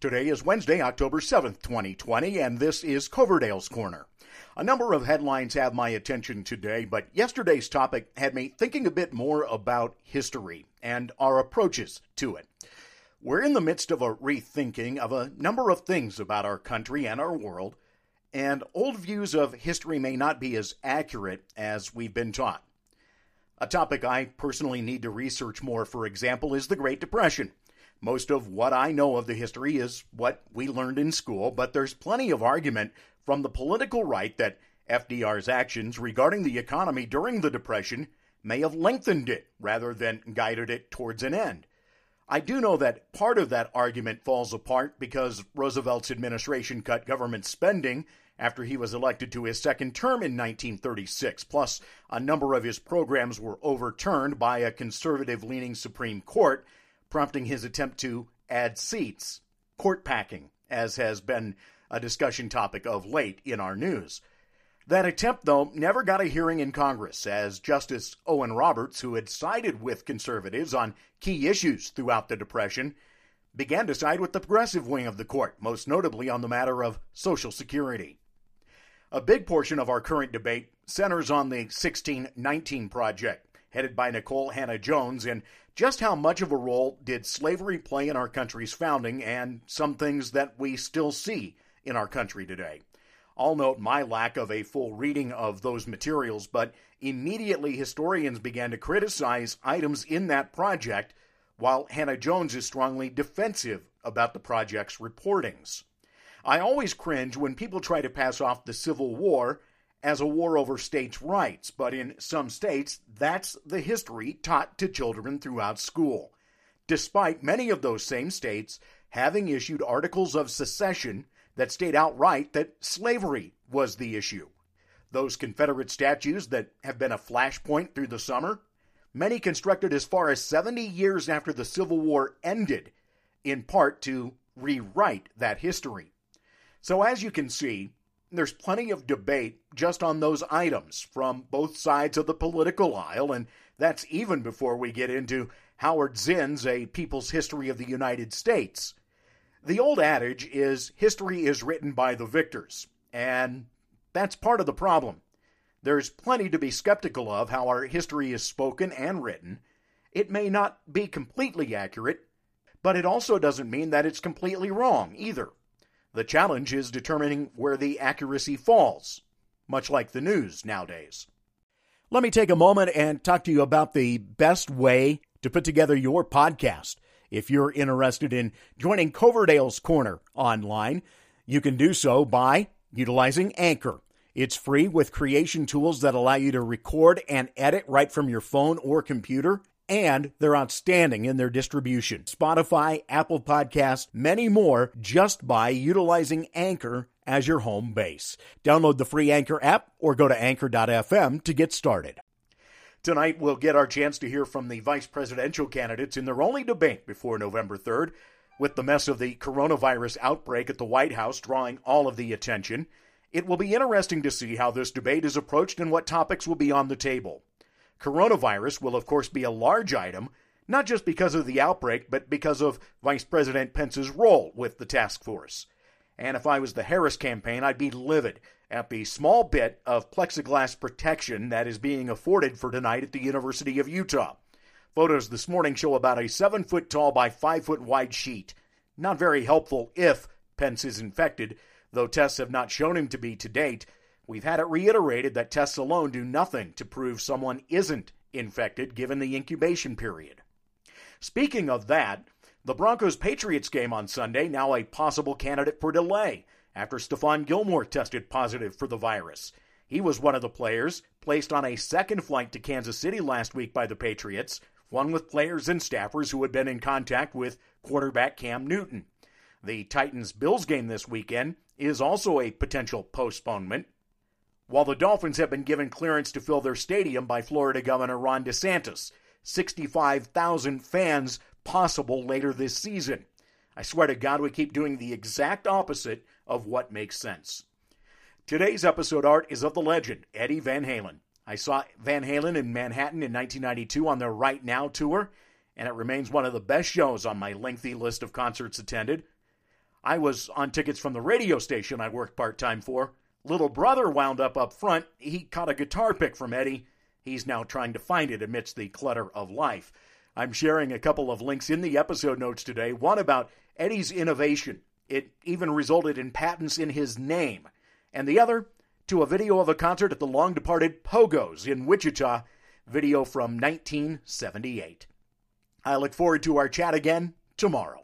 Today is Wednesday, October 7th, 2020, and this is Coverdale's Corner. A number of headlines have my attention today, but yesterday's topic had me thinking a bit more about history and our approaches to it. We're in the midst of a rethinking of a number of things about our country and our world, and old views of history may not be as accurate as we've been taught. A topic I personally need to research more, for example, is the Great Depression. Most of what I know of the history is what we learned in school, but there's plenty of argument from the political right that FDR's actions regarding the economy during the Depression may have lengthened it rather than guided it towards an end. I do know that part of that argument falls apart because Roosevelt's administration cut government spending after he was elected to his second term in 1936. Plus, a number of his programs were overturned by a conservative leaning Supreme Court prompting his attempt to add seats, court packing, as has been a discussion topic of late in our news. That attempt, though, never got a hearing in Congress, as Justice Owen Roberts, who had sided with conservatives on key issues throughout the Depression, began to side with the progressive wing of the court, most notably on the matter of Social Security. A big portion of our current debate centers on the 1619 Project, headed by Nicole Hannah-Jones, and just how much of a role did slavery play in our country's founding and some things that we still see in our country today. I'll note my lack of a full reading of those materials, but immediately historians began to criticize items in that project, while Hannah-Jones is strongly defensive about the project's reportings. I always cringe when people try to pass off the Civil War as a war over states' rights, but in some states, that's the history taught to children throughout school, despite many of those same states having issued articles of secession that state outright that slavery was the issue. Those Confederate statues that have been a flashpoint through the summer, many constructed as far as 70 years after the Civil War ended, in part to rewrite that history. So, as you can see, there's plenty of debate just on those items from both sides of the political aisle, and that's even before we get into Howard Zinn's A People's History of the United States. The old adage is history is written by the victors, and that's part of the problem. There's plenty to be skeptical of how our history is spoken and written. It may not be completely accurate, but it also doesn't mean that it's completely wrong either. The challenge is determining where the accuracy falls, much like the news nowadays. Let me take a moment and talk to you about the best way to put together your podcast. If you're interested in joining Coverdale's Corner online, you can do so by utilizing Anchor. It's free with creation tools that allow you to record and edit right from your phone or computer and they're outstanding in their distribution. Spotify, Apple Podcasts, many more just by utilizing Anchor as your home base. Download the free Anchor app or go to anchor.fm to get started. Tonight, we'll get our chance to hear from the vice presidential candidates in their only debate before November 3rd, with the mess of the coronavirus outbreak at the White House drawing all of the attention. It will be interesting to see how this debate is approached and what topics will be on the table. Coronavirus will, of course, be a large item, not just because of the outbreak, but because of Vice President Pence's role with the task force. And if I was the Harris campaign, I'd be livid at the small bit of plexiglass protection that is being afforded for tonight at the University of Utah. Photos this morning show about a seven foot tall by five foot wide sheet. Not very helpful if Pence is infected, though tests have not shown him to be to date. We've had it reiterated that tests alone do nothing to prove someone isn't infected given the incubation period. Speaking of that, the Broncos Patriots game on Sunday now a possible candidate for delay after Stephon Gilmore tested positive for the virus. He was one of the players placed on a second flight to Kansas City last week by the Patriots, one with players and staffers who had been in contact with quarterback Cam Newton. The Titans Bills game this weekend is also a potential postponement while the Dolphins have been given clearance to fill their stadium by Florida Governor Ron DeSantis. 65,000 fans possible later this season. I swear to God, we keep doing the exact opposite of what makes sense. Today's episode art is of the legend, Eddie Van Halen. I saw Van Halen in Manhattan in 1992 on their Right Now tour, and it remains one of the best shows on my lengthy list of concerts attended. I was on tickets from the radio station I worked part time for. Little brother wound up up front. He caught a guitar pick from Eddie. He's now trying to find it amidst the clutter of life. I'm sharing a couple of links in the episode notes today. One about Eddie's innovation. It even resulted in patents in his name. And the other to a video of a concert at the long departed Pogo's in Wichita, video from 1978. I look forward to our chat again tomorrow.